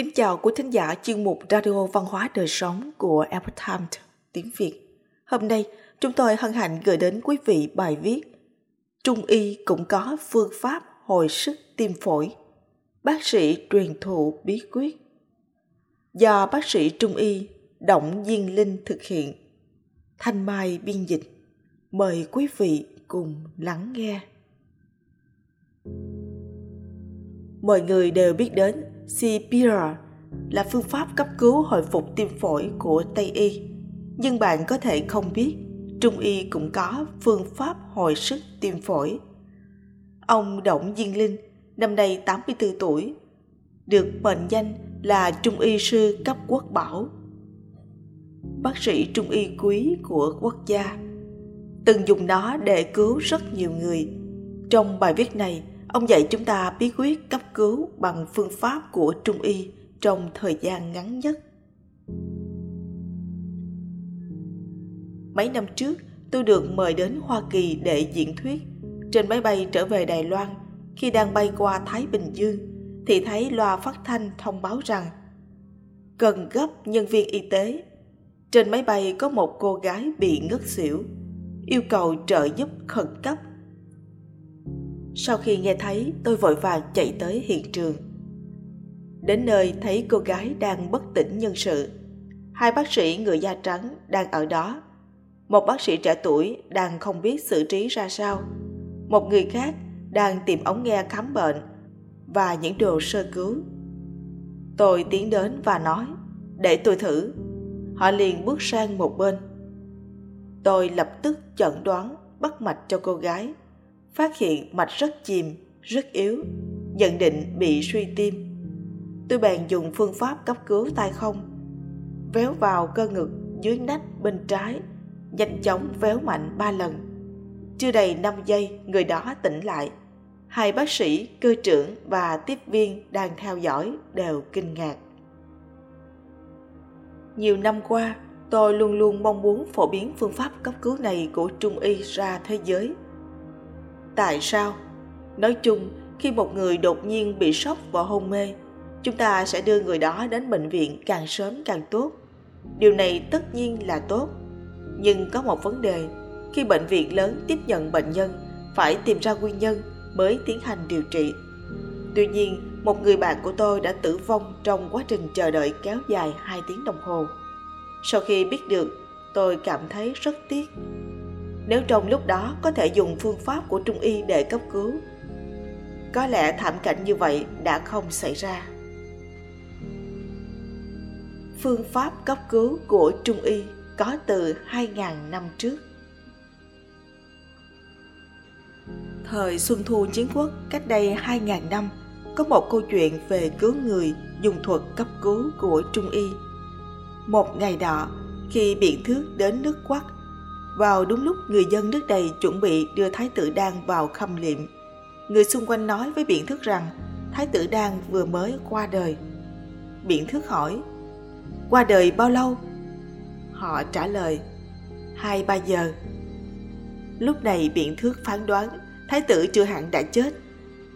Kính chào quý thính giả chuyên mục Radio Văn hóa Đời Sống của Epoch Times tiếng Việt. Hôm nay, chúng tôi hân hạnh gửi đến quý vị bài viết Trung y cũng có phương pháp hồi sức tim phổi. Bác sĩ truyền thụ bí quyết. Do bác sĩ Trung y Động Diên Linh thực hiện. Thanh Mai biên dịch. Mời quý vị cùng lắng nghe. Mọi người đều biết đến CPR là phương pháp cấp cứu hồi phục tim phổi của Tây Y. Nhưng bạn có thể không biết, Trung Y cũng có phương pháp hồi sức tim phổi. Ông Động Diên Linh, năm nay 84 tuổi, được mệnh danh là Trung Y sư cấp quốc bảo. Bác sĩ Trung Y quý của quốc gia, từng dùng nó để cứu rất nhiều người. Trong bài viết này, Ông dạy chúng ta bí quyết cấp cứu bằng phương pháp của Trung Y trong thời gian ngắn nhất. Mấy năm trước, tôi được mời đến Hoa Kỳ để diễn thuyết. Trên máy bay trở về Đài Loan, khi đang bay qua Thái Bình Dương, thì thấy loa phát thanh thông báo rằng cần gấp nhân viên y tế. Trên máy bay có một cô gái bị ngất xỉu, yêu cầu trợ giúp khẩn cấp sau khi nghe thấy, tôi vội vàng chạy tới hiện trường. Đến nơi thấy cô gái đang bất tỉnh nhân sự. Hai bác sĩ người da trắng đang ở đó. Một bác sĩ trẻ tuổi đang không biết xử trí ra sao. Một người khác đang tìm ống nghe khám bệnh và những đồ sơ cứu. Tôi tiến đến và nói, để tôi thử. Họ liền bước sang một bên. Tôi lập tức chẩn đoán bắt mạch cho cô gái phát hiện mạch rất chìm, rất yếu, nhận định bị suy tim. Tôi bèn dùng phương pháp cấp cứu tay không, véo vào cơ ngực dưới nách bên trái, nhanh chóng véo mạnh ba lần. Chưa đầy 5 giây, người đó tỉnh lại. Hai bác sĩ, cơ trưởng và tiếp viên đang theo dõi đều kinh ngạc. Nhiều năm qua, tôi luôn luôn mong muốn phổ biến phương pháp cấp cứu này của Trung y ra thế giới – tại sao? Nói chung, khi một người đột nhiên bị sốc và hôn mê, chúng ta sẽ đưa người đó đến bệnh viện càng sớm càng tốt. Điều này tất nhiên là tốt. Nhưng có một vấn đề, khi bệnh viện lớn tiếp nhận bệnh nhân, phải tìm ra nguyên nhân mới tiến hành điều trị. Tuy nhiên, một người bạn của tôi đã tử vong trong quá trình chờ đợi kéo dài 2 tiếng đồng hồ. Sau khi biết được, tôi cảm thấy rất tiếc nếu trong lúc đó có thể dùng phương pháp của trung y để cấp cứu, có lẽ thảm cảnh như vậy đã không xảy ra. Phương pháp cấp cứu của trung y có từ 2.000 năm trước. Thời xuân thu chiến quốc, cách đây 2.000 năm, có một câu chuyện về cứu người dùng thuật cấp cứu của trung y. Một ngày đó khi biện thước đến nước quắc vào đúng lúc người dân nước này chuẩn bị đưa Thái tử Đan vào khâm liệm. Người xung quanh nói với biện thức rằng Thái tử Đan vừa mới qua đời. Biện thức hỏi, qua đời bao lâu? Họ trả lời, hai ba giờ. Lúc này biện thước phán đoán Thái tử chưa hẳn đã chết.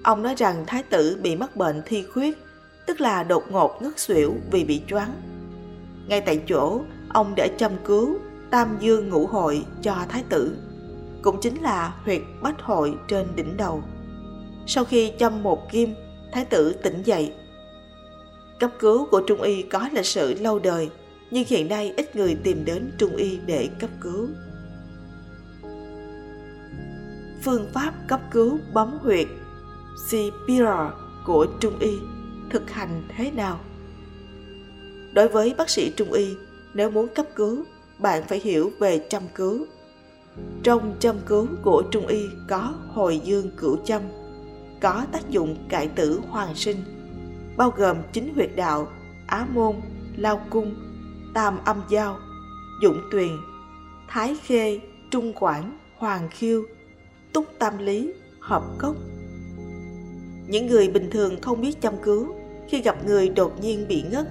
Ông nói rằng Thái tử bị mắc bệnh thi khuyết, tức là đột ngột ngất xỉu vì bị choáng. Ngay tại chỗ, ông đã châm cứu Tam Dương Ngũ Hội cho Thái tử, cũng chính là huyệt bách hội trên đỉnh đầu. Sau khi châm một kim, Thái tử tỉnh dậy. Cấp cứu của Trung Y có lịch sử lâu đời, nhưng hiện nay ít người tìm đến Trung Y để cấp cứu. Phương pháp cấp cứu bấm huyệt CPR của Trung Y thực hành thế nào? Đối với bác sĩ Trung Y, nếu muốn cấp cứu bạn phải hiểu về châm cứu. Trong châm cứu của Trung Y có hồi dương cửu châm, có tác dụng cải tử hoàn sinh, bao gồm chính huyệt đạo, á môn, lao cung, tam âm giao, dũng tuyền, thái khê, trung quản, hoàng khiêu, túc tam lý, hợp cốc. Những người bình thường không biết châm cứu, khi gặp người đột nhiên bị ngất,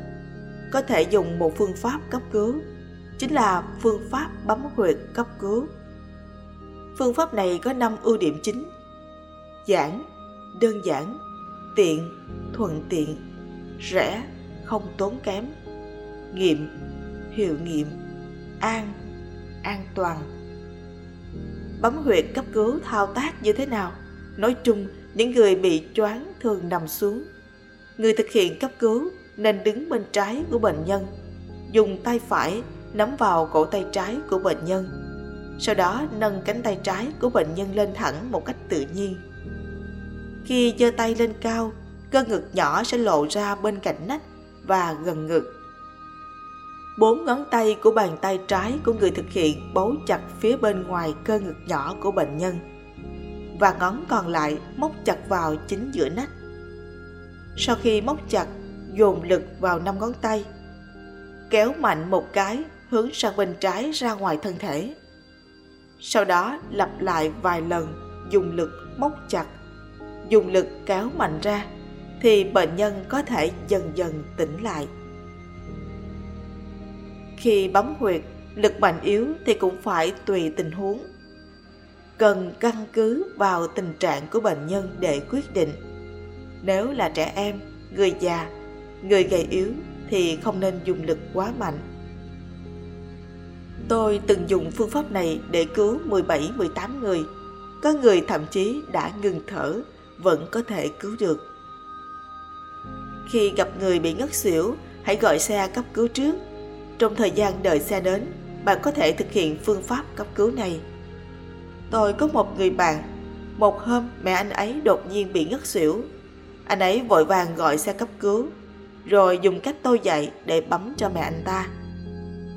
có thể dùng một phương pháp cấp cứu chính là phương pháp bấm huyệt cấp cứu. Phương pháp này có 5 ưu điểm chính. Giản, đơn giản, tiện, thuận tiện, rẻ, không tốn kém nghiệm hiệu nghiệm an an toàn bấm huyệt cấp cứu thao tác như thế nào nói chung những người bị choáng thường nằm xuống người thực hiện cấp cứu nên đứng bên trái của bệnh nhân dùng tay phải nắm vào cổ tay trái của bệnh nhân. Sau đó nâng cánh tay trái của bệnh nhân lên thẳng một cách tự nhiên. Khi giơ tay lên cao, cơ ngực nhỏ sẽ lộ ra bên cạnh nách và gần ngực. Bốn ngón tay của bàn tay trái của người thực hiện bấu chặt phía bên ngoài cơ ngực nhỏ của bệnh nhân, và ngón còn lại móc chặt vào chính giữa nách. Sau khi móc chặt, dồn lực vào năm ngón tay, kéo mạnh một cái hướng sang bên trái ra ngoài thân thể. Sau đó lặp lại vài lần, dùng lực móc chặt. Dùng lực kéo mạnh ra, thì bệnh nhân có thể dần dần tỉnh lại. Khi bấm huyệt, lực mạnh yếu thì cũng phải tùy tình huống. Cần căn cứ vào tình trạng của bệnh nhân để quyết định. Nếu là trẻ em, người già, người gầy yếu thì không nên dùng lực quá mạnh tôi từng dùng phương pháp này để cứu 17-18 người. Có người thậm chí đã ngừng thở, vẫn có thể cứu được. Khi gặp người bị ngất xỉu, hãy gọi xe cấp cứu trước. Trong thời gian đợi xe đến, bạn có thể thực hiện phương pháp cấp cứu này. Tôi có một người bạn. Một hôm, mẹ anh ấy đột nhiên bị ngất xỉu. Anh ấy vội vàng gọi xe cấp cứu, rồi dùng cách tôi dạy để bấm cho mẹ anh ta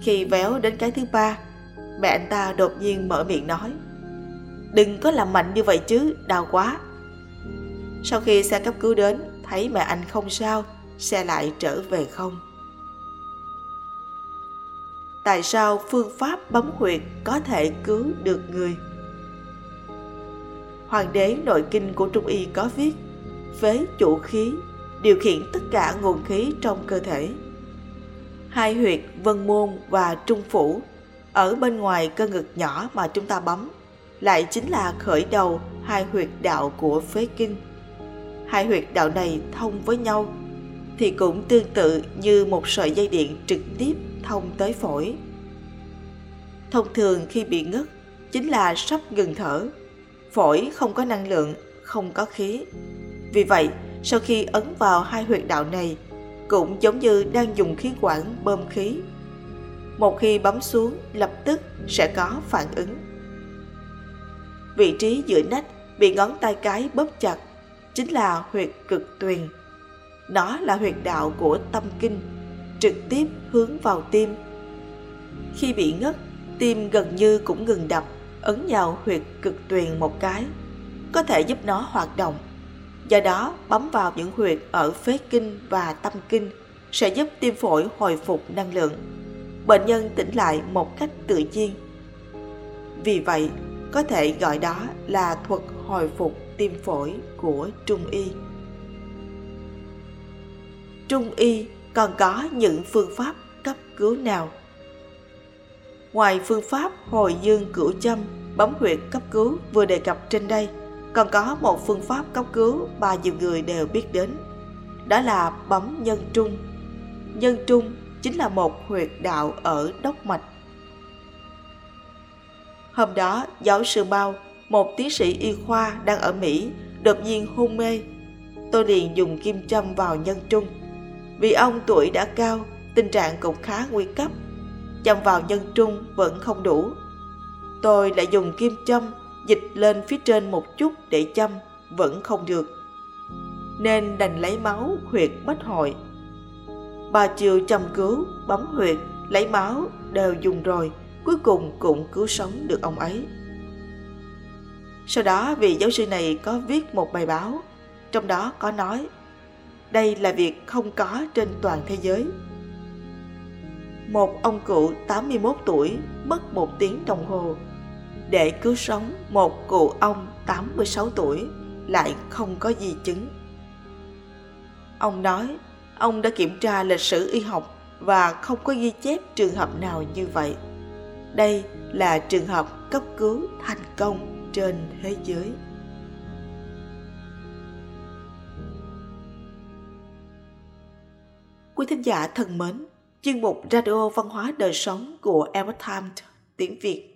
khi véo đến cái thứ ba, mẹ anh ta đột nhiên mở miệng nói, đừng có làm mạnh như vậy chứ, đau quá. Sau khi xe cấp cứu đến, thấy mẹ anh không sao, xe lại trở về không. Tại sao phương pháp bấm huyệt có thể cứu được người? Hoàng đế nội kinh của trung y có viết, phế chủ khí, điều khiển tất cả nguồn khí trong cơ thể hai huyệt, vân môn và trung phủ. Ở bên ngoài cơ ngực nhỏ mà chúng ta bấm, lại chính là khởi đầu hai huyệt đạo của phế kinh. Hai huyệt đạo này thông với nhau, thì cũng tương tự như một sợi dây điện trực tiếp thông tới phổi. Thông thường khi bị ngất, chính là sắp ngừng thở. Phổi không có năng lượng, không có khí. Vì vậy, sau khi ấn vào hai huyệt đạo này cũng giống như đang dùng khí quản bơm khí. Một khi bấm xuống, lập tức sẽ có phản ứng. Vị trí giữa nách bị ngón tay cái bóp chặt chính là huyệt cực tuyền. Nó là huyệt đạo của tâm kinh, trực tiếp hướng vào tim. Khi bị ngất, tim gần như cũng ngừng đập, ấn vào huyệt cực tuyền một cái, có thể giúp nó hoạt động do đó, bấm vào những huyệt ở phế kinh và tâm kinh sẽ giúp tim phổi hồi phục năng lượng. Bệnh nhân tỉnh lại một cách tự nhiên. Vì vậy, có thể gọi đó là thuật hồi phục tim phổi của trung y. Trung y còn có những phương pháp cấp cứu nào? Ngoài phương pháp hồi dương cửu châm, bấm huyệt cấp cứu vừa đề cập trên đây còn có một phương pháp cấp cứu mà nhiều người đều biết đến. Đó là bấm nhân trung. Nhân trung chính là một huyệt đạo ở đốc mạch. Hôm đó, giáo sư bao một tiến sĩ y khoa đang ở mỹ, đột nhiên hôn mê. Tôi liền dùng kim châm vào nhân trung. Vì ông tuổi đã cao, tình trạng cũng khá nguy cấp. Châm vào nhân trung vẫn không đủ. Tôi lại dùng kim châm dịch lên phía trên một chút để châm vẫn không được. Nên đành lấy máu huyệt bách hội. Bà chiều châm cứu, bấm huyệt, lấy máu, đều dùng rồi, cuối cùng cũng cứu sống được ông ấy. Sau đó vị giáo sư này có viết một bài báo, trong đó có nói, đây là việc không có trên toàn thế giới. Một ông cụ 81 tuổi, mất một tiếng đồng hồ để cứu sống một cụ ông 86 tuổi lại không có di chứng. Ông nói ông đã kiểm tra lịch sử y học và không có ghi chép trường hợp nào như vậy. Đây là trường hợp cấp cứu thành công trên thế giới. Quý thính giả thân mến, chuyên mục Radio Văn hóa Đời Sống của Epoch Times tiếng Việt